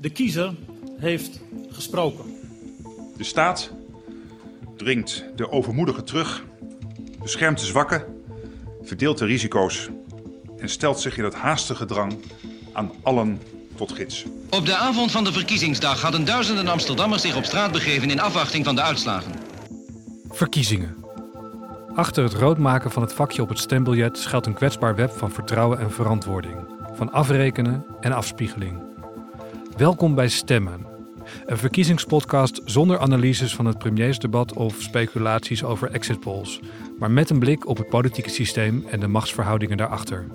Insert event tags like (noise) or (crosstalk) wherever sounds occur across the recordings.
De kiezer heeft gesproken. De staat dringt de overmoedigen terug, beschermt de zwakken, verdeelt de risico's en stelt zich in het haastige drang aan allen tot gids. Op de avond van de verkiezingsdag hadden duizenden Amsterdammers zich op straat begeven in afwachting van de uitslagen. Verkiezingen. Achter het roodmaken van het vakje op het stembiljet schuilt een kwetsbaar web van vertrouwen en verantwoording, van afrekenen en afspiegeling. Welkom bij Stemmen, een verkiezingspodcast zonder analyses van het premiersdebat of speculaties over exit polls, maar met een blik op het politieke systeem en de machtsverhoudingen daarachter.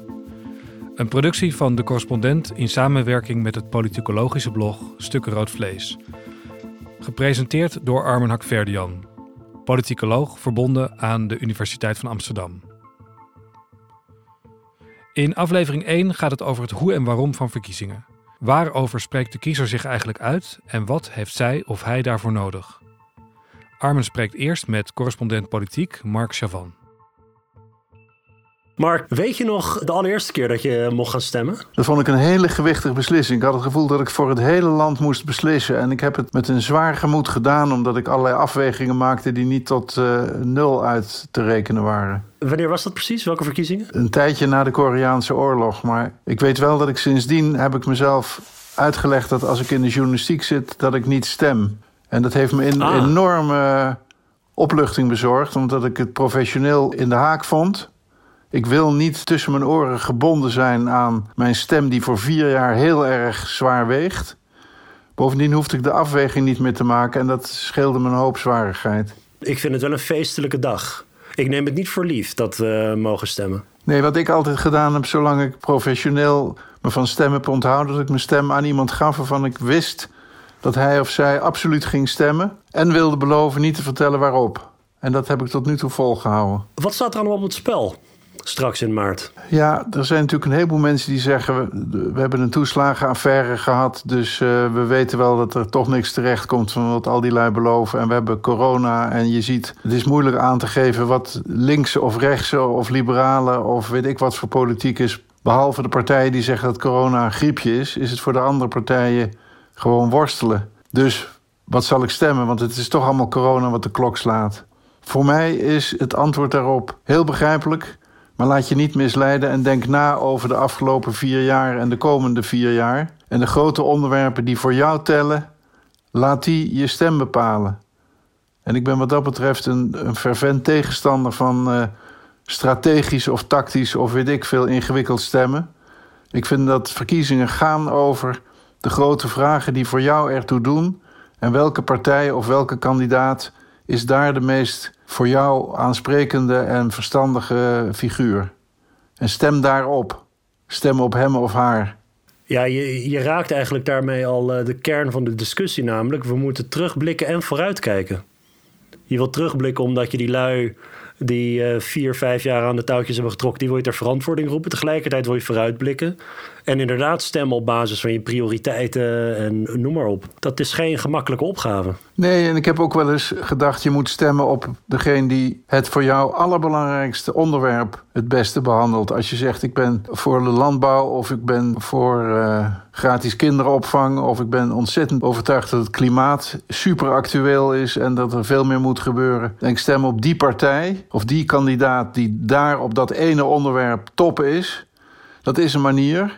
Een productie van de correspondent in samenwerking met het politicologische blog Stukken Rood Vlees. Gepresenteerd door Armen Hakverdian, politicoloog verbonden aan de Universiteit van Amsterdam. In aflevering 1 gaat het over het hoe en waarom van verkiezingen. Waarover spreekt de kiezer zich eigenlijk uit en wat heeft zij of hij daarvoor nodig? Armen spreekt eerst met correspondent politiek Mark Chavan. Mark, weet je nog de allereerste keer dat je mocht gaan stemmen? Dat vond ik een hele gewichtige beslissing. Ik had het gevoel dat ik voor het hele land moest beslissen. En ik heb het met een zwaar gemoed gedaan, omdat ik allerlei afwegingen maakte die niet tot uh, nul uit te rekenen waren. Wanneer was dat precies? Welke verkiezingen? Een tijdje na de Koreaanse oorlog. Maar ik weet wel dat ik sindsdien heb ik mezelf uitgelegd dat als ik in de journalistiek zit, dat ik niet stem. En dat heeft me een ah. enorme opluchting bezorgd, omdat ik het professioneel in de haak vond. Ik wil niet tussen mijn oren gebonden zijn aan mijn stem, die voor vier jaar heel erg zwaar weegt. Bovendien hoefde ik de afweging niet meer te maken en dat scheelde me een hoop zwarigheid. Ik vind het wel een feestelijke dag. Ik neem het niet voor lief dat we mogen stemmen. Nee, wat ik altijd gedaan heb, zolang ik professioneel me van stem heb onthouden, dat ik mijn stem aan iemand gaf waarvan ik wist dat hij of zij absoluut ging stemmen en wilde beloven niet te vertellen waarop. En dat heb ik tot nu toe volgehouden. Wat staat er allemaal op het spel? Straks in maart? Ja, er zijn natuurlijk een heleboel mensen die zeggen... we, hebben een toeslagenaffaire gehad... dus uh, we weten wel dat er toch niks terecht komt... van wat al die lui beloven. En we hebben corona en je ziet... het is moeilijk aan te geven wat linkse of rechtse... of liberale of weet ik wat voor politiek is. Behalve de partijen die zeggen dat corona een griepje is... is het voor de andere partijen gewoon worstelen. Dus wat zal ik stemmen? Want het is toch allemaal corona wat de klok slaat. Voor mij is het antwoord daarop heel begrijpelijk... Maar laat je niet misleiden en denk na over de afgelopen vier jaar en de komende vier jaar. En de grote onderwerpen die voor jou tellen, laat die je stem bepalen. En ik ben wat dat betreft een, een fervent tegenstander van uh, strategisch of tactisch of weet ik veel ingewikkeld stemmen. Ik vind dat verkiezingen gaan over de grote vragen die voor jou ertoe doen. En welke partij of welke kandidaat is daar de meest voor jou aansprekende en verstandige figuur. En stem daarop. Stem op hem of haar. Ja, je, je raakt eigenlijk daarmee al eh, de kern van de discussie, namelijk we moeten terugblikken en vooruitkijken. Je wilt terugblikken omdat je die lui die uh, vier, vijf jaar aan de touwtjes hebben getrokken, die wil je ter verantwoording roepen. Tegelijkertijd wil je vooruitblikken. En inderdaad stemmen op basis van je prioriteiten en noem maar op. Dat is geen gemakkelijke opgave. Nee, en ik heb ook wel eens gedacht... je moet stemmen op degene die het voor jou allerbelangrijkste onderwerp... het beste behandelt. Als je zegt, ik ben voor de landbouw... of ik ben voor uh, gratis kinderopvang... of ik ben ontzettend overtuigd dat het klimaat super actueel is... en dat er veel meer moet gebeuren. En ik stem op die partij of die kandidaat... die daar op dat ene onderwerp top is... Dat is een manier.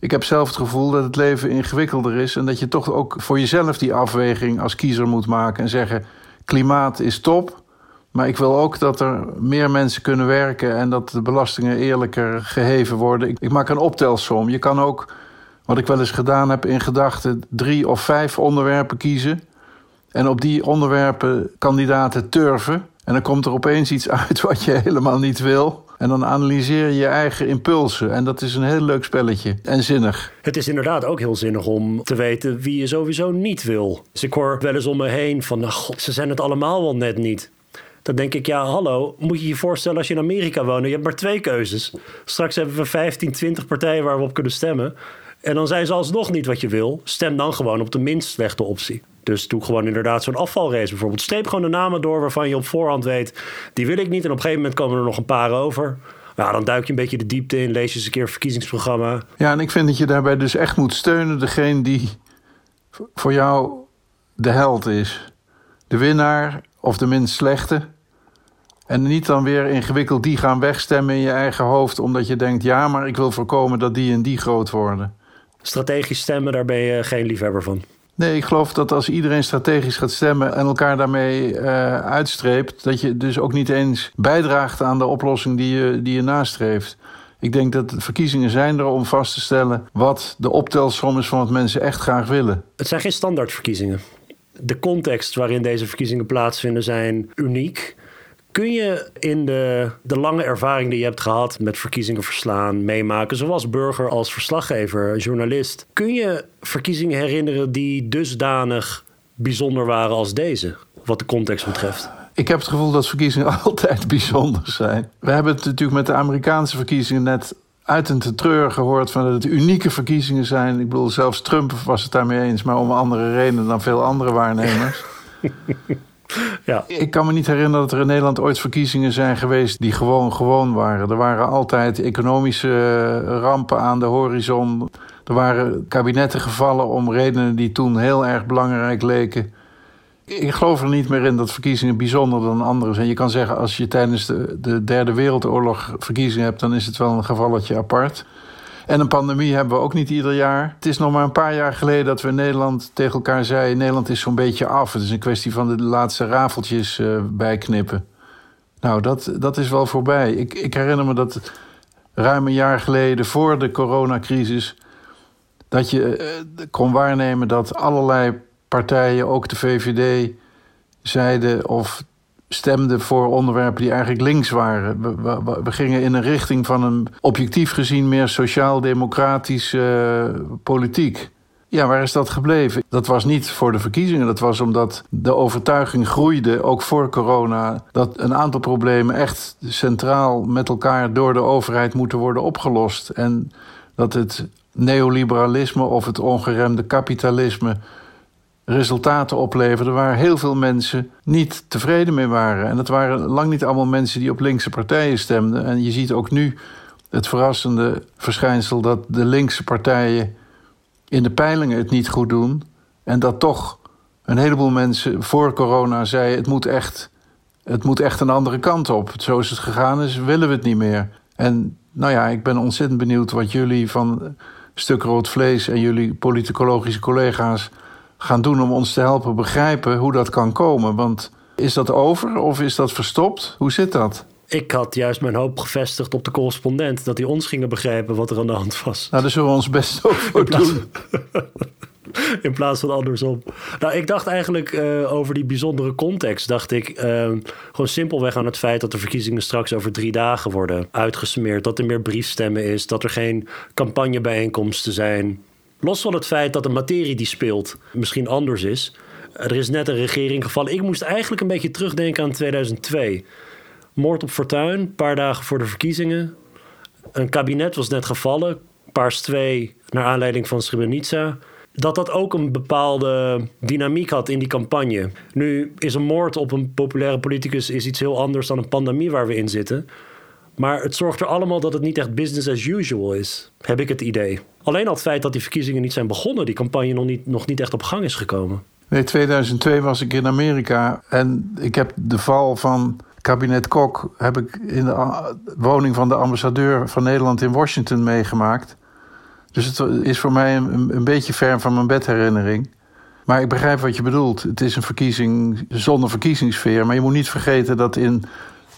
Ik heb zelf het gevoel dat het leven ingewikkelder is en dat je toch ook voor jezelf die afweging als kiezer moet maken en zeggen: klimaat is top, maar ik wil ook dat er meer mensen kunnen werken en dat de belastingen eerlijker geheven worden. Ik, maak een optelsom. Je kan ook, wat ik wel eens gedaan heb in gedachten, drie of vijf onderwerpen kiezen en op die onderwerpen kandidaten turven. En dan komt er opeens iets (laughs) uit wat je helemaal niet wil. En dan analyseer je je eigen impulsen. En dat is een heel leuk spelletje. En zinnig. Het is inderdaad ook heel zinnig om te weten wie je sowieso niet wil. Dus ik hoor wel eens om me heen van, nou god, ze zijn het allemaal wel net niet. Dan denk ik, ja, hallo, moet je je voorstellen als je in Amerika woont. Je hebt maar twee keuzes. Straks hebben we 15, 20 partijen waar we op kunnen stemmen. En dan zijn ze alsnog niet wat je wil. Stem dan gewoon op de minst slechte optie. Dus doe gewoon inderdaad zo'n afvalrace bijvoorbeeld. Streep gewoon de namen door waarvan je op voorhand weet... die wil ik niet en op een gegeven moment komen er nog een paar over... Nou, dan duik je een beetje de diepte in, lees je eens een keer een verkiezingsprogramma. Ja, en ik vind dat je daarbij dus echt moet steunen degene die voor jou de held is. De winnaar of de minst slechte. En niet dan weer ingewikkeld die gaan wegstemmen in je eigen hoofd, omdat je denkt: ja, maar ik wil voorkomen dat die en die groot worden. Strategisch stemmen, daar ben je geen liefhebber van. Nee, ik geloof dat als iedereen strategisch gaat stemmen en elkaar daarmee uh, uitstreept, dat je dus ook niet eens bijdraagt aan de oplossing die je, die je nastreeft. Ik denk dat de verkiezingen zijn er om vast te stellen wat de optelsom is van wat mensen echt graag willen. Het zijn geen standaardverkiezingen. De context waarin deze verkiezingen plaatsvinden zijn uniek. Kun je in de, de lange ervaring die je hebt gehad met verkiezingen verslaan, meemaken, zoals burger als verslaggever, journalist, kun je verkiezingen herinneren die dusdanig bijzonder waren als deze, wat de context betreft? Ik heb het gevoel dat verkiezingen (laughs) altijd bijzonder zijn. We hebben het natuurlijk met de Amerikaanse verkiezingen net uit een te treur gehoord van dat het unieke verkiezingen zijn. Ik bedoel, zelfs Trump was het daarmee eens, maar om andere redenen dan veel andere waarnemers. (laughs) Ja. Ik kan me niet herinneren dat er in Nederland ooit verkiezingen zijn geweest die gewoon gewoon waren. Er waren altijd economische eh, rampen aan de horizon. Er waren kabinetten gevallen om redenen die toen heel erg belangrijk leken. Ik geloof er niet meer in dat verkiezingen bijzonder dan andere zijn. Je kan zeggen, als je tijdens de, de Derde Wereldoorlog verkiezingen hebt, dan is het wel een gevalletje apart. En een pandemie hebben we ook niet ieder jaar. Het is nog maar een paar jaar geleden dat we Nederland tegen elkaar zeiden: Nederland is zo'n beetje af. Het is een kwestie van de laatste rafeltjes uh, bijknippen. Nou, dat, dat is wel voorbij. Ik, ik herinner me dat ruim een jaar geleden, voor de coronacrisis, dat je uh, kon waarnemen dat allerlei partijen, ook de VVD, zeiden of stemden voor onderwerpen die eigenlijk links waren. We, gingen in een richting van een objectief gezien meer sociaal-democratische uh, politiek. Ja, waar is dat gebleven? Dat was niet voor de verkiezingen. Dat was omdat de overtuiging groeide, ook voor corona, dat een aantal problemen echt centraal met elkaar door de overheid moeten worden opgelost. En dat het neoliberalisme of het ongeremde kapitalisme resultaten opleverde waar heel veel mensen niet tevreden mee waren. En dat waren lang niet allemaal mensen die op linkse partijen stemden. En je ziet ook nu het verrassende verschijnsel dat de linkse partijen in de peilingen het niet goed doen. En dat toch een heleboel mensen voor corona zeiden: het moet echt, het moet echt een andere kant op. Zoals het gegaan is, willen we het niet meer. En nou ja, ik ben ontzettend benieuwd wat jullie van Stuk Rood Vlees en jullie politicologische collega's gaan doen om ons te helpen begrijpen hoe dat kan komen. Want is dat over of is dat verstopt? Hoe zit dat? Ik had juist mijn hoop gevestigd op de correspondent dat hij ons gingen begrijpen wat er aan de hand was. Nou, daar zullen we ons best ook voor doen. (laughs) In plaats van andersom. Nou, ik dacht eigenlijk uh, over die bijzondere context. Dacht ik uh, gewoon simpelweg aan het feit dat de verkiezingen straks over drie dagen worden uitgesmeerd. Dat er meer briefstemmen is. Dat er geen campagnebijeenkomsten zijn. Los van het feit dat de materie die speelt misschien anders is. Er is net een regering gevallen. Ik moest eigenlijk een beetje terugdenken aan 2002. Moord op Fortuin, een paar dagen voor de verkiezingen. Een kabinet was net gevallen. Paars 2 naar aanleiding van Srebrenica. Dat dat ook een bepaalde dynamiek had in die campagne. Nu is een moord op een populaire politicus is iets heel anders dan een pandemie waar we in zitten. Maar het zorgt er allemaal dat het niet echt business as usual is, heb ik het idee. Alleen al het feit dat die verkiezingen niet zijn begonnen, die campagne nog niet, nog niet echt op gang is gekomen. Nee, 2002 was ik in Amerika en ik heb de val van kabinet Kok heb ik in de woning van de ambassadeur van Nederland in Washington meegemaakt. Dus het is voor mij een, een beetje ver van mijn bedherinnering. Maar ik begrijp wat je bedoelt. Het is een verkiezing zonder verkiezingssfeer. Maar je moet niet vergeten dat in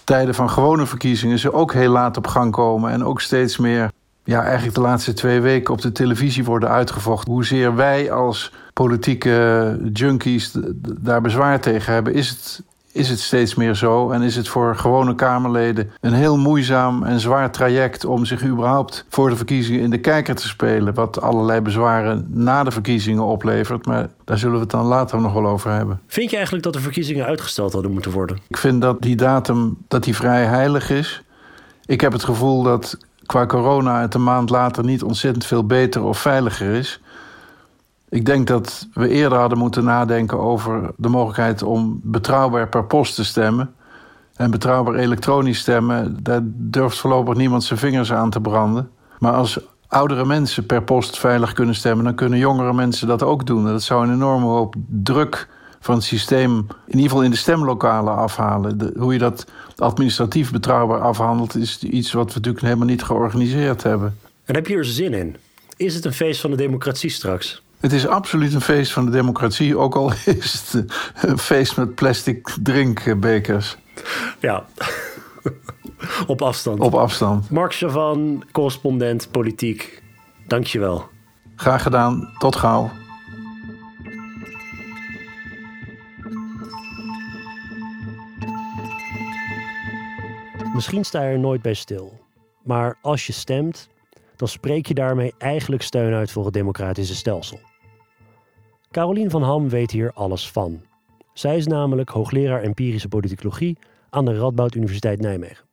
tijden van gewone verkiezingen ze ook heel laat op gang komen. En ook steeds meer, ja, eigenlijk de laatste twee weken op de televisie worden uitgevochten. Hoezeer wij als politieke junkies daar bezwaar tegen hebben, is het is het steeds meer zo en is het voor gewone Kamerleden een heel moeizaam en zwaar traject om zich überhaupt voor de verkiezingen in de kijker te spelen. Wat allerlei bezwaren na de verkiezingen oplevert. Maar daar zullen we het dan later nog wel over hebben. Vind je eigenlijk dat de verkiezingen uitgesteld hadden moeten worden? Ik vind dat die datum dat die vrij heilig is. Ik heb het gevoel dat qua corona het een maand later niet ontzettend veel beter of veiliger is. Ik denk dat we eerder hadden moeten nadenken over de mogelijkheid om betrouwbaar per post te stemmen. En betrouwbaar elektronisch stemmen, daar durft voorlopig niemand zijn vingers aan te branden. Maar als oudere mensen per post veilig kunnen stemmen, dan kunnen jongere mensen dat ook doen. Dat zou een enorme hoop druk van het systeem, in ieder geval in de stemlokalen afhalen. De, hoe je dat administratief betrouwbaar afhandelt, is iets wat we natuurlijk helemaal niet georganiseerd hebben. En heb je er zin in? Is het een feest van de democratie straks? Het is absoluut een feest van de democratie, ook al (laughs) is het een feest met plastic drinkbekers. Ja, (laughs) op afstand. Op afstand. Mark Chavan, correspondent politiek. Dankjewel. Graag gedaan. Tot gauw. Misschien sta je er nooit bij stil. Maar als je stemt, dan spreek je daarmee eigenlijk steun uit voor het democratische stelsel. Carolien van Ham weet hier alles van. Zij is namelijk hoogleraar empirische politicologie aan de Radboud Universiteit Nijmegen.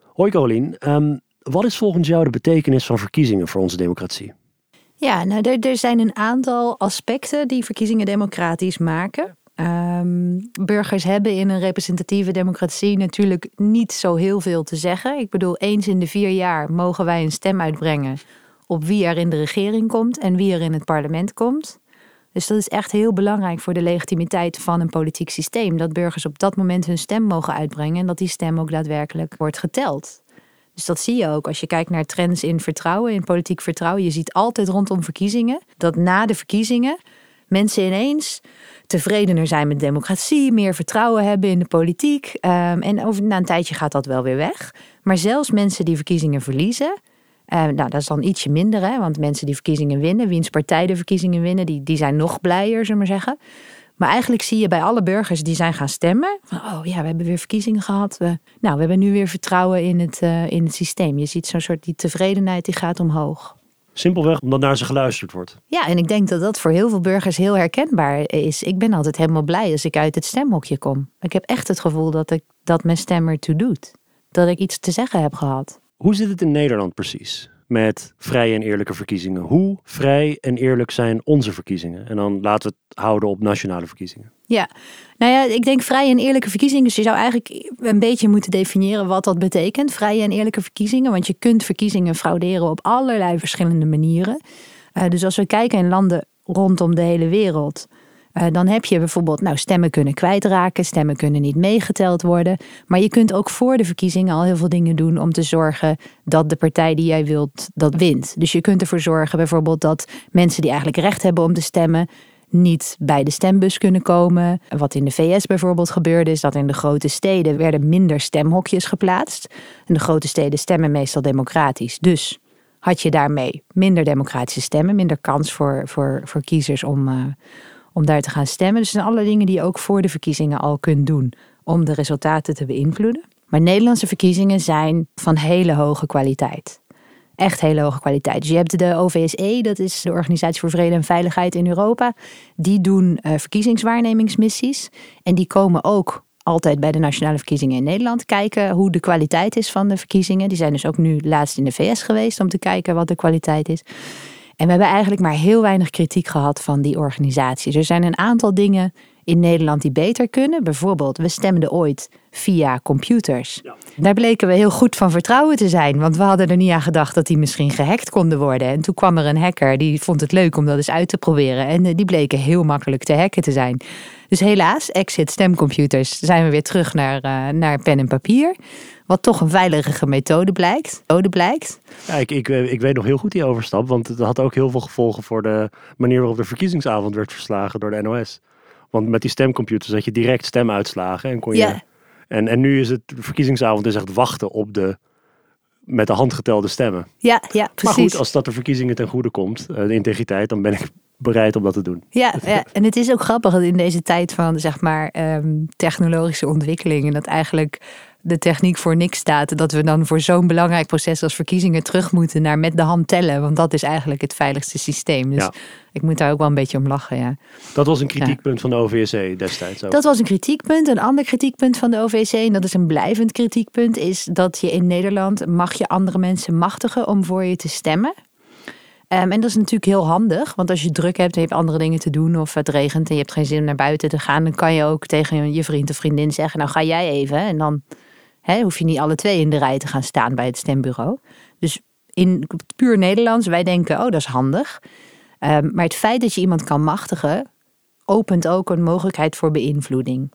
Hoi Carolien, ehm, wat is volgens jou de betekenis van verkiezingen voor onze democratie? Ja, nou, er, er zijn een aantal aspecten die verkiezingen democratisch maken. Ehm, burgers hebben in een representatieve democratie natuurlijk niet zo heel veel te zeggen. Ik bedoel, eens in de vier jaar mogen wij een stem uitbrengen op wie er in de regering komt en wie er in het parlement komt. Dus dat is echt heel belangrijk voor de legitimiteit van een politiek systeem. Dat burgers op dat moment hun stem mogen uitbrengen en dat die stem ook daadwerkelijk wordt geteld. Dus dat zie je ook als je kijkt naar trends in vertrouwen, in politiek vertrouwen. Je ziet altijd rondom verkiezingen dat na de verkiezingen mensen ineens tevredener zijn met democratie, meer vertrouwen hebben in de politiek. Um, en over, na een tijdje gaat dat wel weer weg. Maar zelfs mensen die verkiezingen verliezen, uh, nou, dat is dan ietsje minder, hè, want mensen die verkiezingen winnen, wiens partij de verkiezingen winnen, die, die zijn nog blijer, zullen we maar zeggen. Maar eigenlijk zie je bij alle burgers die zijn gaan stemmen, van, oh ja, we hebben weer verkiezingen gehad. Nou, we hebben nu weer vertrouwen in het, uh, in het systeem. Je ziet zo'n soort die tevredenheid die gaat omhoog. Simpelweg omdat naar ze geluisterd wordt. Ja, en ik denk dat dat voor heel veel burgers heel herkenbaar is. Ik ben altijd helemaal blij als ik uit het stemhokje kom. Ik heb echt het gevoel dat, ik, dat mijn stem ertoe doet. Dat ik iets te zeggen heb gehad. Hoe zit het in Nederland precies met vrije en eerlijke verkiezingen? Hoe vrij en eerlijk zijn onze verkiezingen? En dan laten we het houden op nationale verkiezingen. Ja, nou ja, ik denk vrije en eerlijke verkiezingen. Dus je zou eigenlijk een beetje moeten definiëren wat dat betekent. Vrije en eerlijke verkiezingen. Want je kunt verkiezingen frauderen op allerlei verschillende manieren. Uh, dus als we kijken in landen rondom de hele wereld. Uh, dan heb je bijvoorbeeld, nou, stemmen kunnen kwijtraken, stemmen kunnen niet meegeteld worden. Maar je kunt ook voor de verkiezingen al heel veel dingen doen om te zorgen dat de partij die jij wilt, dat wint. Dus je kunt ervoor zorgen bijvoorbeeld dat mensen die eigenlijk recht hebben om te stemmen, niet bij de stembus kunnen komen. Wat in de VS bijvoorbeeld gebeurde, is dat in de grote steden werden minder stemhokjes geplaatst. En de grote steden stemmen meestal democratisch. Dus had je daarmee minder democratische stemmen, minder kans voor, voor, voor kiezers om, uh, om daar te gaan stemmen. Dus er zijn alle dingen die je ook voor de verkiezingen al kunt doen om de resultaten te beïnvloeden. Maar Nederlandse verkiezingen zijn van hele hoge kwaliteit. Echt hele hoge kwaliteit. Dus je hebt de OVSE, dat is de Organisatie voor Vrede en Veiligheid in Europa. Die doen uh, verkiezingswaarnemingsmissies. En die komen ook altijd bij de nationale verkiezingen in Nederland kijken hoe de kwaliteit is van de verkiezingen. Die zijn dus ook nu laatst in de VS geweest om te kijken wat de kwaliteit is. En we hebben eigenlijk maar heel weinig kritiek gehad van die organisaties. Er zijn een aantal dingen in Nederland die beter kunnen. Bijvoorbeeld, we stemden ooit via computers. Ja. Daar bleken we heel goed van vertrouwen te zijn, want we hadden er niet aan gedacht dat die misschien gehackt konden worden. En toen kwam er een hacker die vond het leuk om dat eens uit te proberen. En eh, die bleken heel makkelijk te hacken te zijn. Dus helaas, exit stemcomputers, zijn we weer terug naar, uh, naar pen en papier. Wat toch een veilige methode blijkt. Methode blijkt. Ja, ik, ik, ik weet nog heel goed die overstap, want het had ook heel veel gevolgen voor de manier waarop de verkiezingsavond werd verslagen door de NOS. Want met die stemcomputers had je direct stemuitslagen en kon je. Ja. En, en nu is het de verkiezingsavond is echt wachten op de met de hand getelde stemmen. Ja, ja, precies. Maar goed, als dat de verkiezingen ten goede komt, eh, de integriteit, dan ben ik bereid om dat te doen. Ja, ja, en het is ook grappig dat in deze tijd van zeg maar um, technologische ontwikkelingen dat eigenlijk de techniek voor niks staat. Dat we dan voor zo'n belangrijk proces als verkiezingen terug moeten naar met de hand tellen. Want dat is eigenlijk het veiligste systeem. Dus Ja. ik moet daar ook wel een beetje om lachen. Ja. Dat was een kritiekpunt van de OVSE destijds ook. Dat was een kritiekpunt. Een ander kritiekpunt van de OVC, en dat is een blijvend kritiekpunt, is dat je in Nederland mag je andere mensen machtigen om voor je te stemmen. Ehm, en dat is natuurlijk heel handig, want als je druk hebt en je hebt andere dingen te doen of het regent en je hebt geen zin om naar buiten te gaan, dan kan je ook tegen je vriend of vriendin zeggen, nou ga jij even. En dan hoef je niet alle twee in de rij te gaan staan bij het stembureau. Dus in puur Nederlands, wij denken, oh, dat is handig. Ehm, maar het feit dat je iemand kan machtigen, opent ook een mogelijkheid voor beïnvloeding.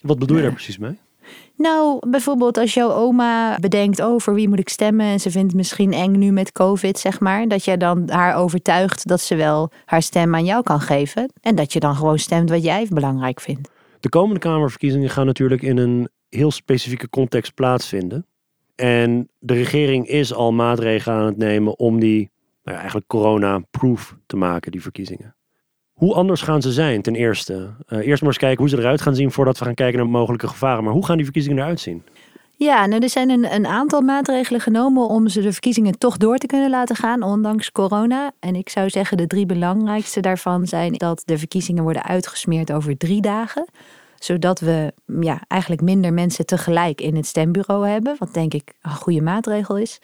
Wat bedoel je daar precies mee? Nou, bijvoorbeeld als jouw oma bedenkt, voor wie moet ik stemmen? En ze vindt het misschien eng nu met COVID, zeg maar. Dat jij dan haar overtuigt dat ze wel haar stem aan jou kan geven. En dat je dan gewoon stemt wat jij belangrijk vindt. De komende Kamerverkiezingen gaan natuurlijk in een heel specifieke context plaatsvinden. En de regering is al maatregelen aan het nemen om die nou ja, eigenlijk corona-proof te maken, die verkiezingen. Hoe anders gaan ze zijn ten eerste? Uh, eerst maar eens kijken hoe ze eruit gaan zien voordat we gaan kijken naar mogelijke gevaren. Maar hoe gaan die verkiezingen eruit zien? Ja, nou, er zijn een, een aantal maatregelen genomen om ze de verkiezingen toch door te kunnen laten gaan, ondanks corona. En ik zou zeggen, de drie belangrijkste daarvan zijn dat de verkiezingen worden uitgesmeerd over drie dagen zodat we ja, eigenlijk minder mensen tegelijk in het stembureau hebben. Wat denk ik een goede maatregel is.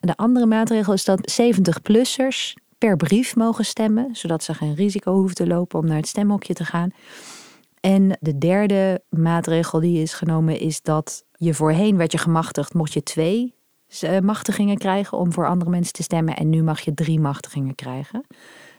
de andere maatregel is dat 70-plussers per brief mogen stemmen, zodat ze geen risico hoeven te lopen om naar het stemhokje te gaan. En de derde maatregel die is genomen is dat je voorheen werd je gemachtigd, mocht je twee eh, machtigingen krijgen om voor andere mensen te stemmen. En nu mag je drie machtigingen krijgen.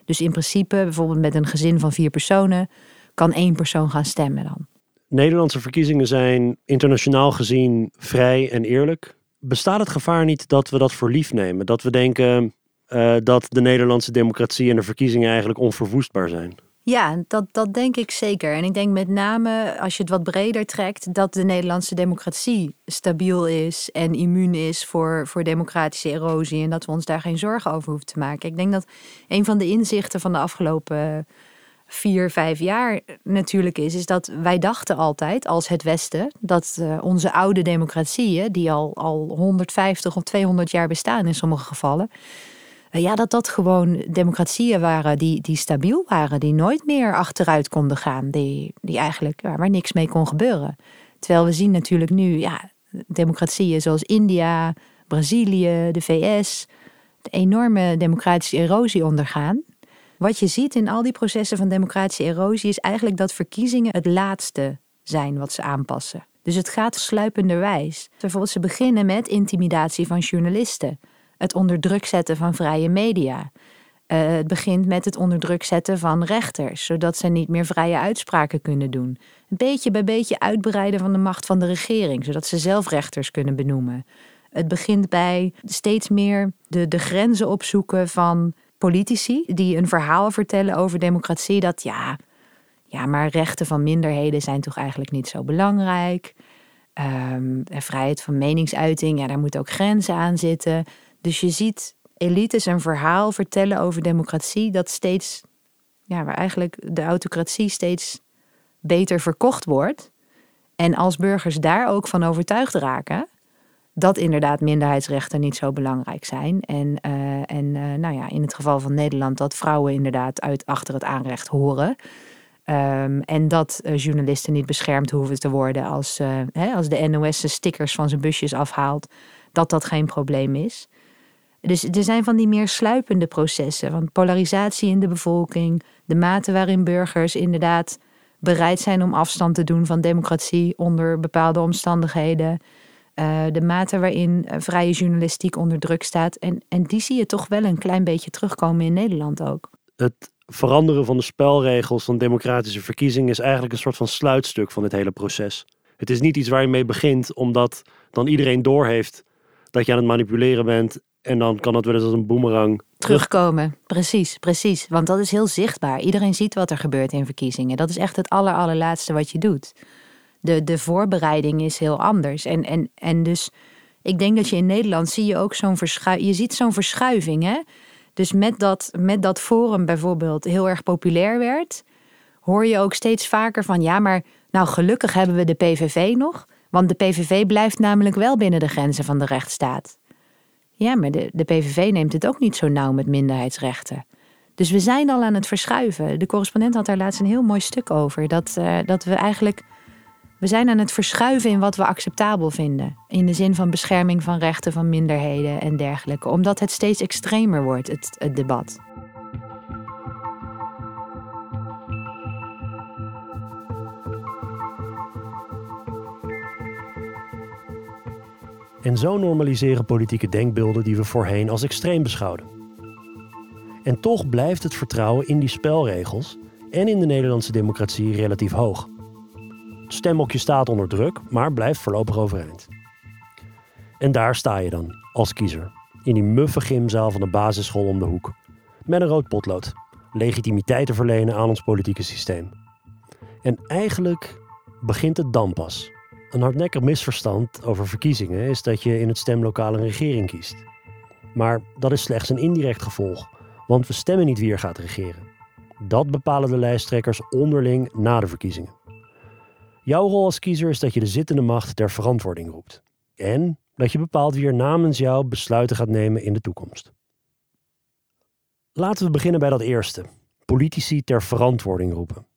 Dus in principe, bijvoorbeeld met een gezin van vier personen, kan één persoon gaan stemmen dan. Nederlandse verkiezingen zijn internationaal gezien vrij en eerlijk. Bestaat het gevaar niet dat we dat voor lief nemen? Dat we denken uh, dat de Nederlandse democratie en de verkiezingen eigenlijk onverwoestbaar zijn? Ja, dat, dat denk ik zeker. En ik denk met name als je het wat breder trekt, dat de Nederlandse democratie stabiel is en immuun is voor, voor democratische erosie. En dat we ons daar geen zorgen over hoeven te maken. Ik denk dat een van de inzichten van de afgelopen vier, vijf jaar natuurlijk is, is dat wij dachten altijd als het Westen dat uh, onze oude democratieën, die al, al 150 of 200 jaar bestaan in sommige gevallen, ja, dat dat gewoon democratieën waren die, die stabiel waren, die nooit meer achteruit konden gaan, die, die eigenlijk ja, waar niks mee kon gebeuren. Terwijl we zien natuurlijk nu ja, democratieën zoals India, Brazilië, de VS, de enorme democratische erosie ondergaan. Wat je ziet in al die processen van democratische erosie is eigenlijk dat verkiezingen het laatste zijn wat ze aanpassen. Dus het gaat sluipenderwijs. Bijvoorbeeld, ze beginnen met intimidatie van journalisten, het onder druk zetten van vrije media. Uh, het begint met het onder druk zetten van rechters, zodat ze niet meer vrije uitspraken kunnen doen. Een beetje bij beetje uitbreiden van de macht van de regering, zodat ze zelf rechters kunnen benoemen. Het begint bij steeds meer de, de grenzen opzoeken van politici die een verhaal vertellen over democratie. Dat ja, ja, maar rechten van minderheden zijn toch eigenlijk niet zo belangrijk. Um, vrijheid van meningsuiting, ja, daar moeten ook grenzen aan zitten. Dus je ziet elites een verhaal vertellen over democratie dat steeds, ja, waar eigenlijk de autocratie steeds beter verkocht wordt. En als burgers daar ook van overtuigd raken, dat inderdaad minderheidsrechten niet zo belangrijk zijn. En, uh, en uh, nou ja, in het geval van Nederland dat vrouwen inderdaad uit achter het aanrecht horen. Um, en dat uh, journalisten niet beschermd hoeven te worden als, hè, als de NOS de stickers van zijn busjes afhaalt, dat dat geen probleem is. Dus er zijn van die meer sluipende processen, van polarisatie in de bevolking, de mate waarin burgers inderdaad bereid zijn om afstand te doen van democratie onder bepaalde omstandigheden. Eh, de mate waarin eh, vrije journalistiek onder druk staat. En, en die zie je toch wel een klein beetje terugkomen in Nederland ook. Het veranderen van de spelregels van democratische verkiezingen is eigenlijk een soort van sluitstuk van dit hele proces. Het is niet iets waar je mee begint, omdat dan iedereen doorheeft dat je aan het manipuleren bent. En dan kan dat wel eens als een boemerang terugkomen. Precies, precies. Want dat is heel zichtbaar. Iedereen ziet wat er gebeurt in verkiezingen. Dat is echt het aller, allerlaatste wat je doet de, de voorbereiding is heel anders. En, en, en dus ik denk dat je in Nederland zie je ook zo'n verschuiving. Je ziet zo'n verschuiving. Hè? Dus met dat, met dat forum bijvoorbeeld heel erg populair werd, hoor je ook steeds vaker van ja, maar nou gelukkig hebben we de PVV nog. Want de PVV blijft namelijk wel binnen de grenzen van de rechtsstaat. Ja, maar de, PVV neemt het ook niet zo nauw met minderheidsrechten. Dus we zijn al aan het verschuiven. De correspondent had daar laatst een heel mooi stuk over. Dat, uh, dat we eigenlijk we zijn aan het verschuiven in wat we acceptabel vinden. In de zin van bescherming van rechten van minderheden en dergelijke. Omdat het steeds extremer wordt, het debat. En zo normaliseren politieke denkbeelden die we voorheen als extreem beschouwden. En toch blijft het vertrouwen in die spelregels en in de Nederlandse democratie relatief hoog. Het stemhokje staat onder druk, maar blijft voorlopig overeind. En daar sta je dan, als kiezer, in die muffe gymzaal van de basisschool om de hoek. Met een rood potlood, legitimiteit te verlenen aan ons politieke systeem. En eigenlijk begint het dan pas. Een hardnekkig misverstand over verkiezingen is dat je in het stemlokaal een regering kiest. Maar dat is slechts een indirect gevolg, want we stemmen niet wie er gaat regeren. Dat bepalen de lijsttrekkers onderling na de verkiezingen. Jouw rol als kiezer is dat je de zittende macht ter verantwoording roept. En dat je bepaalt wie er namens jou besluiten gaat nemen in de toekomst. Laten we beginnen bij dat eerste: politici ter verantwoording roepen.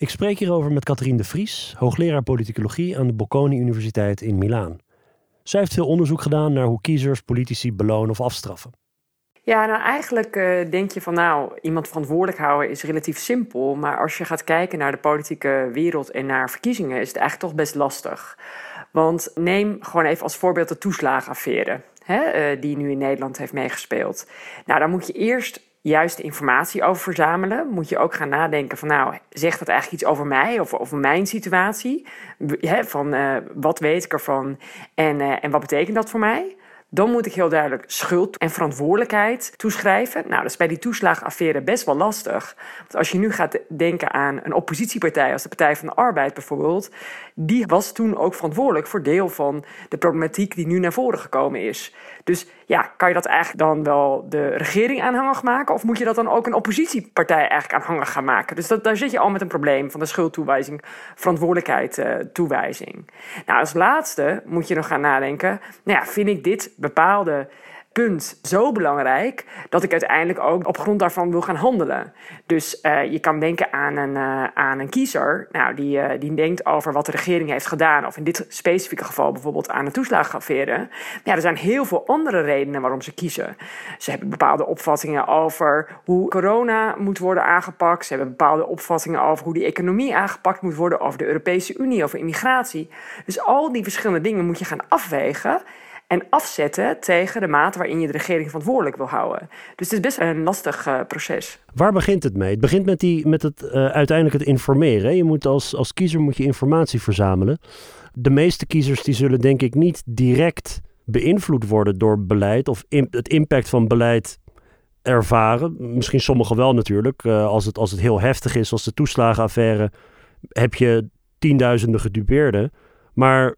Ik spreek hierover met Catherine de Vries, hoogleraar politicologie aan de Bocconi Universiteit in Milaan. Zij heeft veel onderzoek gedaan naar hoe kiezers politici belonen of afstraffen. Ja, nou eigenlijk uh, denk je van nou, iemand verantwoordelijk houden is relatief simpel. Maar als je gaat kijken naar de politieke wereld en naar verkiezingen, is het eigenlijk toch best lastig. Want neem gewoon even als voorbeeld de toeslagenaffaire, hè, uh, die nu in Nederland heeft meegespeeld. Nou, daar moet je eerst juist informatie over verzamelen. Moet je ook gaan nadenken van nou, zegt dat eigenlijk iets over mij of over mijn situatie? Van uh, wat weet ik ervan en, en wat betekent dat voor mij? Dan moet ik heel duidelijk schuld en verantwoordelijkheid toeschrijven. Nou, dat is bij die toeslagenaffaire best wel lastig. Want als je nu gaat denken aan een oppositiepartij, als de Partij van de Arbeid bijvoorbeeld, die was toen ook verantwoordelijk voor deel van de problematiek die nu naar voren gekomen is. Dus ja, kan je dat eigenlijk dan wel de regering aanhangig maken? Of moet je dat dan ook een oppositiepartij eigenlijk aanhangig gaan maken? Dus dat, daar zit je al met een probleem van de schuldtoewijzing, verantwoordelijkheid uh, toewijzing. Nou, als laatste moet je nog gaan nadenken, nou ja, vind ik dit bepaalde punt zo belangrijk dat ik uiteindelijk ook op grond daarvan wil gaan handelen. Dus uh, je kan denken aan een, uh, aan een kiezer, nou, die, uh, die denkt over wat de regering heeft gedaan, of in dit specifieke geval bijvoorbeeld aan een toeslagenaffaire. Ja, er zijn heel veel andere redenen waarom ze kiezen. Ze hebben bepaalde opvattingen over hoe corona moet worden aangepakt. Ze hebben bepaalde opvattingen over hoe die economie aangepakt moet worden, over de Europese Unie, over immigratie. Dus al die verschillende dingen moet je gaan afwegen en afzetten tegen de mate waarin je de regering verantwoordelijk wil houden. Dus het is best een lastig uh, proces. Waar begint het mee? Het begint met, die, met het, uh, uiteindelijk het informeren. Je moet als, als kiezer moet je informatie verzamelen. De meeste kiezers die zullen denk ik niet direct beïnvloed worden door beleid of het impact van beleid ervaren. Misschien sommigen wel natuurlijk. Uh, als, het, als het heel heftig is, als de toeslagenaffaire, heb je tienduizenden gedupeerden. Maar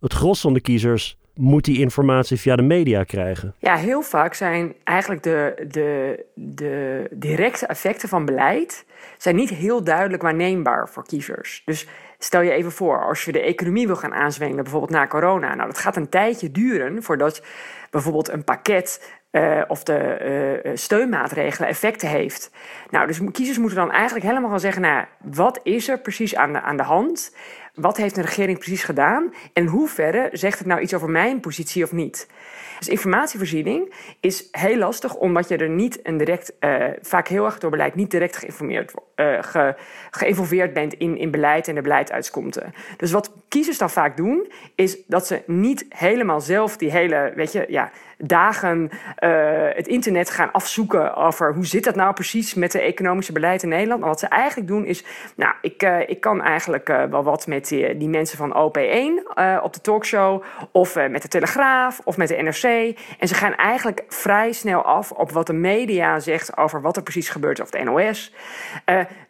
het gros van de kiezers moet die informatie via de media krijgen? Ja, heel vaak zijn eigenlijk de, de, de directe effecten van beleid zijn niet heel duidelijk waarneembaar voor kiezers. Dus stel je even voor, als je de economie wil gaan aanzwengelen, bijvoorbeeld na corona, nou dat gaat een tijdje duren voordat bijvoorbeeld een pakket uh, of de uh, steunmaatregelen effecten heeft. Nou, dus kiezers moeten dan eigenlijk helemaal gaan zeggen: nou, wat is er precies aan aan de hand? Wat heeft een regering precies gedaan? En in hoeverre zegt het nou iets over mijn positie of niet? Dus informatievoorziening is heel lastig, omdat je er niet een direct, uh, vaak heel erg door beleid, niet direct geïnformeerd, uh, ge, geïnvolveerd bent in, in beleid en de beleidskomsten. Dus wat kiezers dan vaak doen, is dat ze niet helemaal zelf die hele, weet je, ja, dagen uh, het internet gaan afzoeken over hoe zit dat nou precies met de economische beleid in Nederland. Wat ze eigenlijk doen is, nou, ik, uh, ik kan eigenlijk uh, wel wat met die, die mensen van OP1 op de talkshow of met de Telegraaf of met de NRC. En ze gaan eigenlijk vrij snel af op wat de media zegt over wat er precies gebeurt of de NOS.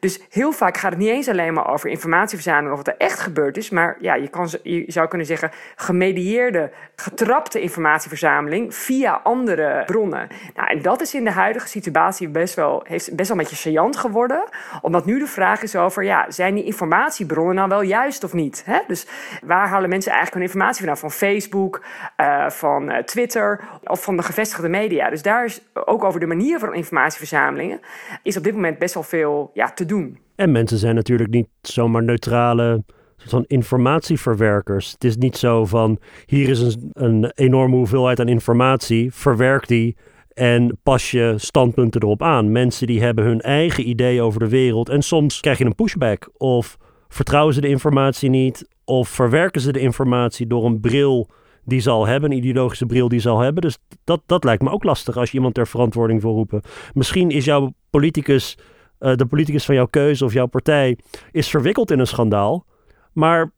dus heel vaak gaat het niet eens alleen maar over informatieverzameling of wat er echt gebeurd is, maar ja, je, kan, je zou kunnen zeggen gemedieerde, getrapte informatieverzameling via andere bronnen. Nou, en dat is in de huidige situatie best wel, heeft best wel een beetje saillant geworden. Omdat nu de vraag is over, ja, zijn die informatiebronnen nou wel juist of niet? Hè? Dus waar halen mensen eigenlijk hun informatie vandaan? Van Facebook, uh, van uh, Twitter of van de gevestigde media. Dus daar is ook over de manier van informatieverzamelingen... is op dit moment best wel veel ja, te doen. En mensen zijn natuurlijk niet zomaar neutrale van informatieverwerkers. Het is niet zo van hier is een, een enorme hoeveelheid aan informatie, verwerk die en pas je standpunten erop aan. Mensen die hebben hun eigen idee over de wereld en soms krijg je een pushback of vertrouwen ze de informatie niet of verwerken ze de informatie door een bril die zal hebben, een ideologische bril die zal hebben. Dus dat, dat lijkt me ook lastig als je iemand ter verantwoording wil roepen. Misschien is jouw politicus, uh, de politicus van jouw keuze of jouw partij, is verwikkeld in een schandaal. Maar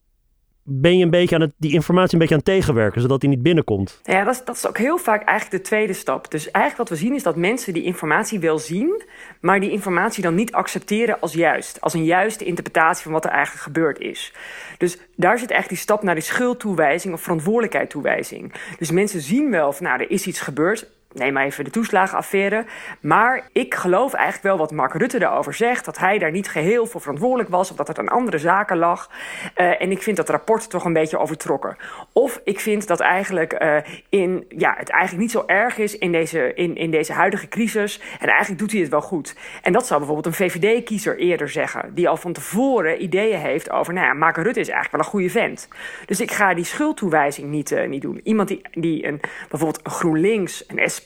ben je een beetje aan het, die informatie een beetje aan het tegenwerken, zodat die niet binnenkomt. Ja, dat is, dat is ook heel vaak eigenlijk de tweede stap. Dus eigenlijk wat we zien is dat mensen die informatie wel zien, maar die informatie dan niet accepteren als juist. Als een juiste interpretatie van wat er eigenlijk gebeurd is. Dus daar zit echt die stap naar die schuldtoewijzing of verantwoordelijkheid toewijzing. Dus mensen zien wel van nou, er is iets gebeurd neem maar even de toeslagenaffaire. Maar ik geloof eigenlijk wel wat Mark Rutte daarover zegt. Dat hij daar niet geheel voor verantwoordelijk was. Of dat het aan andere zaken lag. Uh, en ik vind dat rapport toch een beetje overtrokken. Of ik vind dat eigenlijk uh, in, ja, het eigenlijk niet zo erg is in deze, in, in deze huidige crisis. En eigenlijk doet hij het wel goed. En dat zou bijvoorbeeld een VVD-kiezer eerder zeggen. Die al van tevoren ideeën heeft over... nou ja, Mark Rutte is eigenlijk wel een goede vent. Dus ik ga die schuldtoewijzing niet, uh, niet doen. Iemand die, die een, bijvoorbeeld een GroenLinks, een SP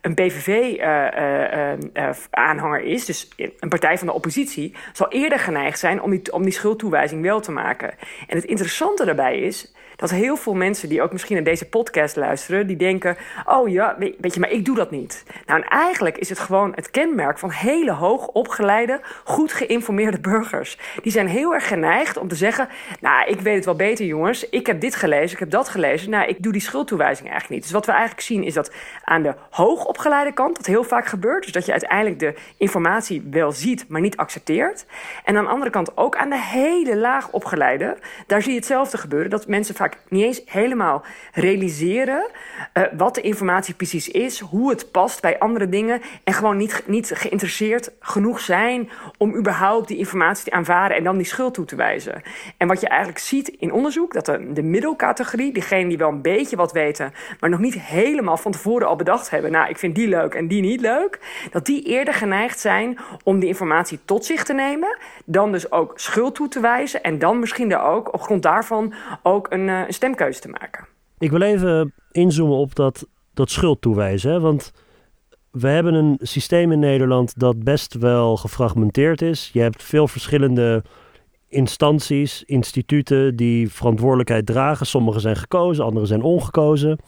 een PVV-aanhanger uh, uh, is, dus een partij van de oppositie, zal eerder geneigd zijn om die, om die schuldtoewijzing wel te maken. En het interessante daarbij is dat heel veel mensen die ook misschien naar deze podcast luisteren, die denken: Oh ja, weet je, maar ik doe dat niet. Nou, en eigenlijk is het gewoon het kenmerk van hele hoog opgeleide, goed geïnformeerde burgers. Die zijn heel erg geneigd om te zeggen: Nou, ik weet het wel beter, jongens. Ik heb dit gelezen, ik heb dat gelezen. Nou, ik doe die schuldtoewijzing eigenlijk niet. Dus wat we eigenlijk zien is dat aan de hoogopgeleide kant dat heel vaak gebeurt. Dus dat je uiteindelijk de informatie wel ziet, maar niet accepteert. En aan de andere kant ook aan de hele laag opgeleide, daar zie je hetzelfde gebeuren. Dat mensen vaak niet eens helemaal realiseren uh, wat de informatie precies is, hoe het past bij andere dingen en gewoon niet, niet geïnteresseerd genoeg zijn om überhaupt die informatie te aanvaarden en dan die schuld toe te wijzen. En wat je eigenlijk ziet in onderzoek, dat de, de middelcategorie, diegenen die wel een beetje wat weten, maar nog niet helemaal van tevoren al bedacht hebben, nou ik vind die leuk en die niet leuk, dat die eerder geneigd zijn om die informatie tot zich te nemen, dan dus ook schuld toe te wijzen en dan misschien er ook op grond daarvan ook een, eh, een stemkeuze te maken. Ik wil even inzoomen op dat, dat schuld toewijzen. Want we hebben een systeem in Nederland dat best wel gefragmenteerd is. Je hebt veel verschillende instanties, instituten die verantwoordelijkheid dragen. Sommige zijn gekozen, andere zijn ongekozen.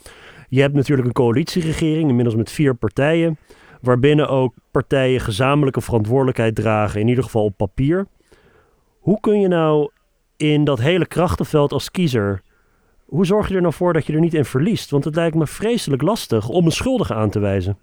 Je hebt natuurlijk een coalitieregering, inmiddels met vier partijen, waarbinnen ook partijen gezamenlijke verantwoordelijkheid dragen, in ieder geval op papier. Hoe kun je nou in dat hele krachtenveld als kiezer hoe zorg je er nou voor dat je er niet in verliest? Want het lijkt me vreselijk lastig om een schuldige aan te wijzen.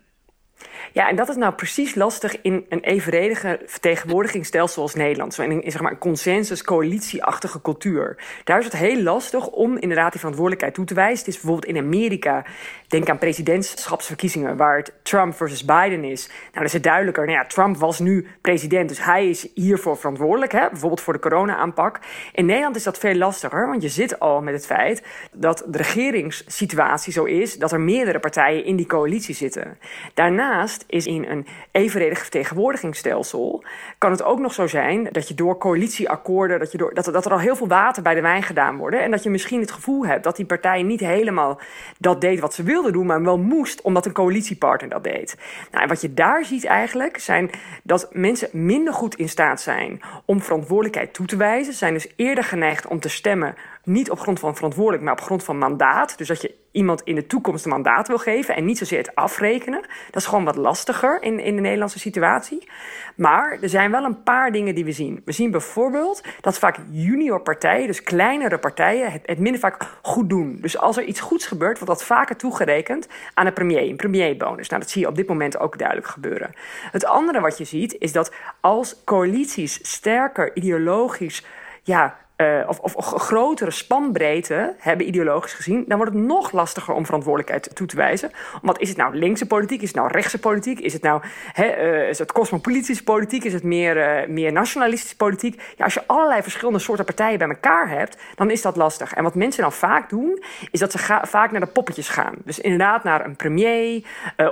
Ja, en dat is nou precies lastig in een evenredige vertegenwoordigingsstelsel als Nederland. In, in zeg maar, een consensus-coalitieachtige cultuur. Daar is het heel lastig om inderdaad die verantwoordelijkheid toe te wijzen. Het is bijvoorbeeld in Amerika, denk aan presidentschapsverkiezingen, waar het Trump versus Biden is. Nou, dan is het duidelijker. Nou ja, Trump was nu president, dus hij is hiervoor verantwoordelijk. Hè? Bijvoorbeeld voor de corona-aanpak. In Nederland is dat veel lastiger, want je zit al met het feit dat de regeringssituatie zo is dat er meerdere partijen in die coalitie zitten. Daarna Is in een evenredig vertegenwoordigingsstelsel... kan het ook nog zo zijn dat je door coalitieakkoorden... Dat, je door, dat, er, al heel veel water bij de wijn gedaan worden... en dat je misschien het gevoel hebt dat die partij niet helemaal dat deed wat ze wilden doen... maar wel moest omdat een coalitiepartner dat deed. Nou, en wat je daar ziet eigenlijk zijn dat mensen minder goed in staat zijn... om verantwoordelijkheid toe te wijzen. Ze zijn dus eerder geneigd om te stemmen niet op grond van verantwoordelijk, maar op grond van mandaat. Dus dat je iemand in de toekomst een mandaat wil geven en niet zozeer het afrekenen. Dat is gewoon wat lastiger in, in de Nederlandse situatie. Maar er zijn wel een paar dingen die we zien. We zien bijvoorbeeld dat vaak junior partijen, dus kleinere partijen, het, het minder vaak goed doen. Dus als er iets goeds gebeurt, wordt dat vaker toegerekend aan een premier, een premierbonus. Nou, dat zie je op dit moment ook duidelijk gebeuren. Het andere wat je ziet is dat als coalities sterker ideologisch ja, uh, of, of, grotere spanbreedte hebben, ideologisch gezien, dan wordt het nog lastiger om verantwoordelijkheid toe te wijzen. Want is het nou linkse politiek? Is het nou rechtse politiek? Is het nou uh, is het cosmopolitische politiek? Is het meer, uh, meer nationalistische politiek? Ja, als je allerlei verschillende soorten partijen bij elkaar hebt, dan is dat lastig. En wat mensen dan vaak doen, is dat ze vaak naar de poppetjes gaan. Dus inderdaad naar een premier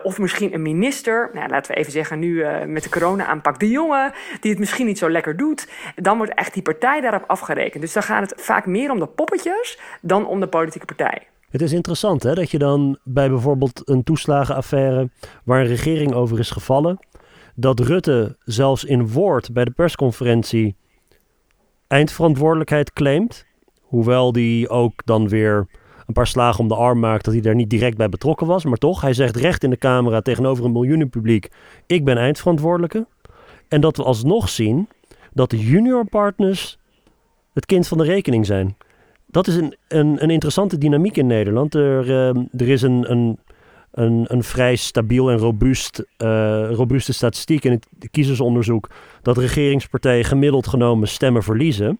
of misschien een minister. Nou, laten we even zeggen nu met de corona-aanpak de jongen, die het misschien niet zo lekker doet. Dan wordt echt die partij daarop afgerekend. Dus dan gaat het vaak meer om de poppetjes dan om de politieke partij. Het is interessant hè, dat je dan bij bijvoorbeeld een toeslagenaffaire waar een regering over is gevallen, dat Rutte zelfs in woord bij de persconferentie eindverantwoordelijkheid claimt, hoewel die ook dan weer een paar slagen om de arm maakt dat hij daar niet direct bij betrokken was. Maar toch, hij zegt recht in de camera tegenover een miljoenenpubliek: Ik ben eindverantwoordelijke. En dat we alsnog zien dat de junior partners het kind van de rekening zijn. Dat is een, een, een interessante dynamiek in Nederland. Er, uh, er is een, een, een, een vrij stabiel en robuust, uh, robuuste statistiek in het kiezersonderzoek dat regeringspartijen gemiddeld genomen stemmen verliezen.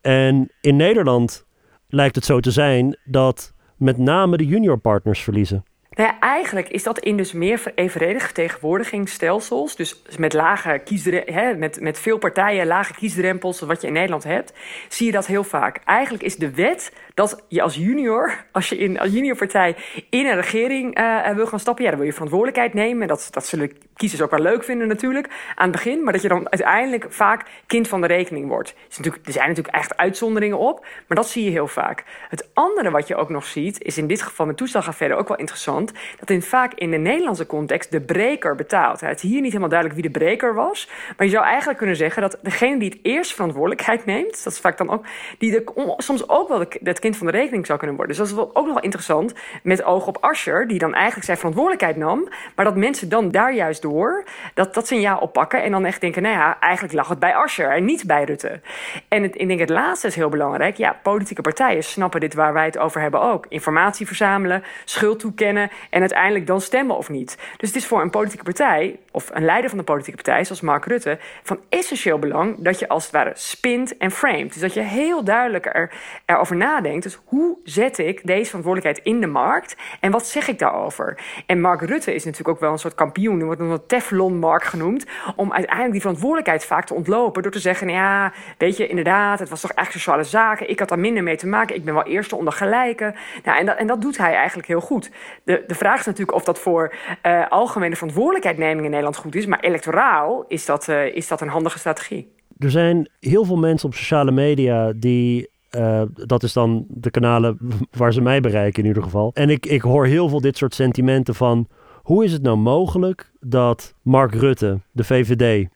En in Nederland lijkt het zo te zijn dat met name de junior partners verliezen. Nou ja, eigenlijk is dat in dus meer evenredig vertegenwoordigingsstelsels. Dus met lage kiesdrempels, met, met veel partijen, lage kiesdrempels, wat je in Nederland hebt, zie je dat heel vaak. Eigenlijk is de wet dat je als junior, als je in een juniorpartij in een regering uh, wil gaan stappen, ja, dan wil je verantwoordelijkheid nemen. En dat, dat zullen kiezers ook wel leuk vinden natuurlijk aan het begin. Maar dat je dan uiteindelijk vaak kind van de rekening wordt. Is natuurlijk, er zijn natuurlijk echt uitzonderingen op, maar dat zie je heel vaak. Het andere wat je ook nog ziet, is in dit geval met toeslagaffaire ook wel interessant, dat in, vaak in de Nederlandse context de breker betaalt. Het is hier niet helemaal duidelijk wie de breker was, maar je zou eigenlijk kunnen zeggen dat degene die het eerst verantwoordelijkheid neemt, dat is vaak dan ook, die de, soms ook wel het kind van de rekening zou kunnen worden. Dus dat is ook nog wel interessant met oog op Ascher, die dan eigenlijk zijn verantwoordelijkheid nam, maar dat mensen dan daar juist door dat, dat signaal oppakken en dan echt denken, nou ja, eigenlijk lag het bij Ascher en niet bij Rutte. En ik denk het laatste is heel belangrijk. Ja, politieke partijen snappen dit waar wij het over hebben ook. Informatie verzamelen, schuld toekennen en uiteindelijk dan stemmen of niet. Dus het is voor een politieke partij, of een leider van de politieke partij, zoals Mark Rutte, van essentieel belang dat je als het ware spint en framed. Dus dat je heel duidelijk er, erover nadenkt. Dus hoe zet ik deze verantwoordelijkheid in de markt en wat zeg ik daarover? En Mark Rutte is natuurlijk ook wel een soort kampioen, er wordt een Teflon-Mark genoemd, om uiteindelijk die verantwoordelijkheid vaak te ontlopen door te zeggen: nou ja, weet je, inderdaad, het was toch echt sociale zaken, ik had daar minder mee te maken, ik ben wel eerste onder gelijken. Nou, en, dat, en dat doet hij eigenlijk heel goed. De, de vraag is natuurlijk of dat voor uh, algemene verantwoordelijkheidneming in Nederland goed is, maar electoraal is dat, uh, is dat een handige strategie. Er zijn heel veel mensen op sociale media die uh, dat is dan de kanalen (laughs) waar ze mij bereiken in ieder geval. En ik, ik hoor heel veel dit soort sentimenten van... hoe is het nou mogelijk dat Mark Rutte, de VVD...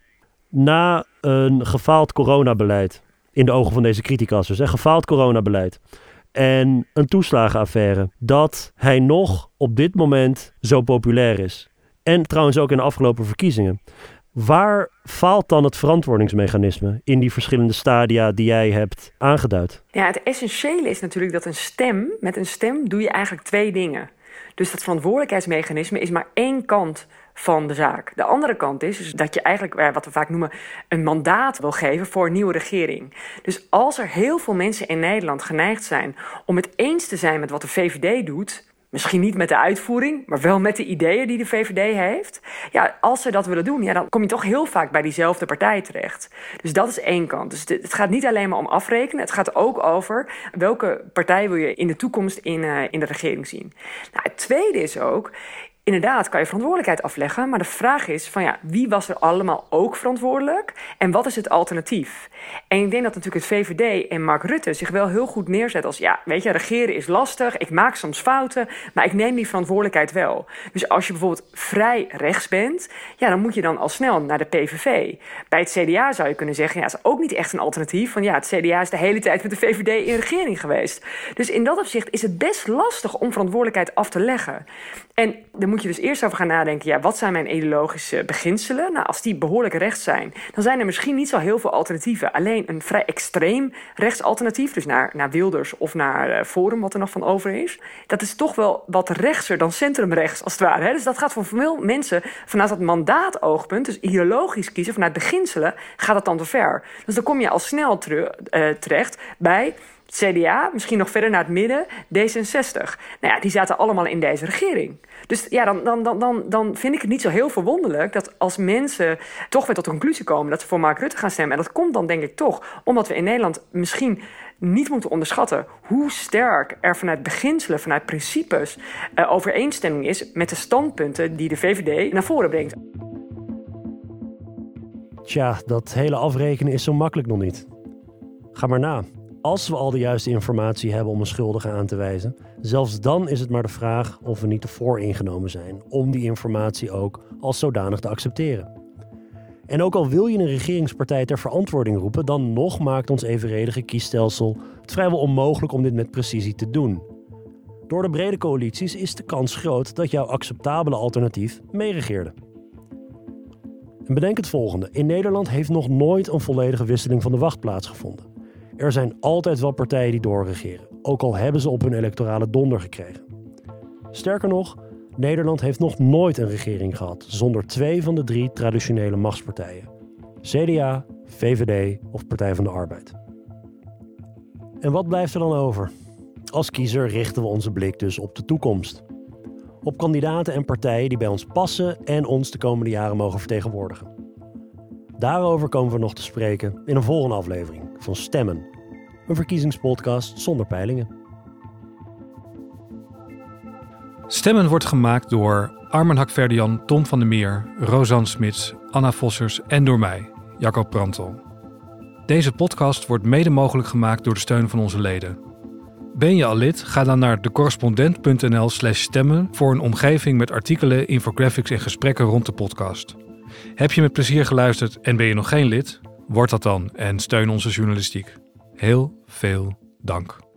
na een gefaald coronabeleid... in de ogen van deze criticasters, een gefaald coronabeleid... en een toeslagenaffaire... dat hij nog op dit moment zo populair is. En trouwens ook in de afgelopen verkiezingen. Waar faalt dan het verantwoordingsmechanisme in die verschillende stadia die jij hebt aangeduid? Ja, het essentiële is natuurlijk dat een stem, met een stem doe je eigenlijk twee dingen. Dus dat verantwoordelijkheidsmechanisme is maar één kant van de zaak. De andere kant is, dat je eigenlijk, wat we vaak noemen, een mandaat wil geven voor een nieuwe regering. Dus als er heel veel mensen in Nederland geneigd zijn om het eens te zijn met wat de VVD doet, Misschien niet met de uitvoering, maar wel met de ideeën die de VVD heeft. Ja, als ze dat willen doen, ja, dan kom je toch heel vaak bij diezelfde partij terecht. Dus dat is één kant. Dus het gaat niet alleen maar om afrekenen. Het gaat ook over welke partij wil je in de toekomst in, uh, in de regering zien. Nou, het tweede is ook, inderdaad kan je verantwoordelijkheid afleggen. Maar de vraag is van ja, wie was er allemaal ook verantwoordelijk? En wat is het alternatief? En ik denk dat natuurlijk het VVD en Mark Rutte zich wel heel goed neerzet als ja, weet je, regeren is lastig. Ik maak soms fouten, maar ik neem die verantwoordelijkheid wel. Dus als je bijvoorbeeld vrij rechts bent, ja, dan moet je dan al snel naar de PVV. Bij het CDA zou je kunnen zeggen, ja, is ook niet echt een alternatief. Van ja, het CDA is de hele tijd met de VVD in regering geweest. Dus in dat opzicht is het best lastig om verantwoordelijkheid af te leggen. En dan moet je dus eerst over gaan nadenken: ja, wat zijn mijn ideologische beginselen? Nou, als die behoorlijk rechts zijn, dan zijn er misschien niet zo heel veel alternatieven. Alleen een vrij extreem rechtsalternatief, dus naar, naar Wilders of naar uh, Forum, wat er nog van over is. Dat is toch wel wat rechtser dan centrumrechts, als het ware. Hè? Dus dat gaat voor veel mensen vanuit dat mandaatoogpunt, dus ideologisch kiezen, vanuit beginselen, gaat dat dan te ver. Dus dan kom je al snel uh, terecht bij CDA, misschien nog verder naar het midden, D66. Nou ja, die zaten allemaal in deze regering. Dus ja, dan, dan, dan, dan, dan vind ik het niet zo heel verwonderlijk dat als mensen toch weer tot de conclusie komen dat ze voor Mark Rutte gaan stemmen. En dat komt dan denk ik toch omdat we in Nederland misschien niet moeten onderschatten hoe sterk er vanuit beginselen, vanuit principes uh, overeenstemming is met de standpunten die de VVD naar voren brengt. Tja, dat hele afrekenen is zo makkelijk nog niet. Ga maar na als we al de juiste informatie hebben om een schuldige aan te wijzen, zelfs dan is het maar de vraag of we niet te vooringenomen zijn om die informatie ook als zodanig te accepteren. En ook al wil je een regeringspartij ter verantwoording roepen, dan nog maakt ons evenredige kiesstelsel het vrijwel onmogelijk om dit met precisie te doen. Door de brede coalities is de kans groot dat jouw acceptabele alternatief meeregeerde. En bedenk het volgende: in Nederland heeft nog nooit een volledige wisseling van de wacht plaatsgevonden. Er zijn altijd wel partijen die doorregeren, ook al hebben ze op hun electorale donder gekregen. Sterker nog, Nederland heeft nog nooit een regering gehad zonder twee van de drie traditionele machtspartijen: CDA, VVD of Partij van de Arbeid. En wat blijft er dan over? Als kiezer richten we onze blik dus op de toekomst. Op kandidaten en partijen die bij ons passen en ons de komende jaren mogen vertegenwoordigen. Daarover komen we nog te spreken in een volgende aflevering van Stemmen, een verkiezingspodcast zonder peilingen. Stemmen wordt gemaakt door Armen Hakverdian, Tom van der Meer, Rosanne Smits, Anna Vossers en door mij, Jacob Prantel. Deze podcast wordt mede mogelijk gemaakt door de steun van onze leden. Ben je al lid? Ga dan naar decorrespondent.nl/slash stemmen voor een omgeving met artikelen, infographics en gesprekken rond de podcast. Heb je met plezier geluisterd en ben je nog geen lid? Word dat dan en steun onze journalistiek. Heel veel dank.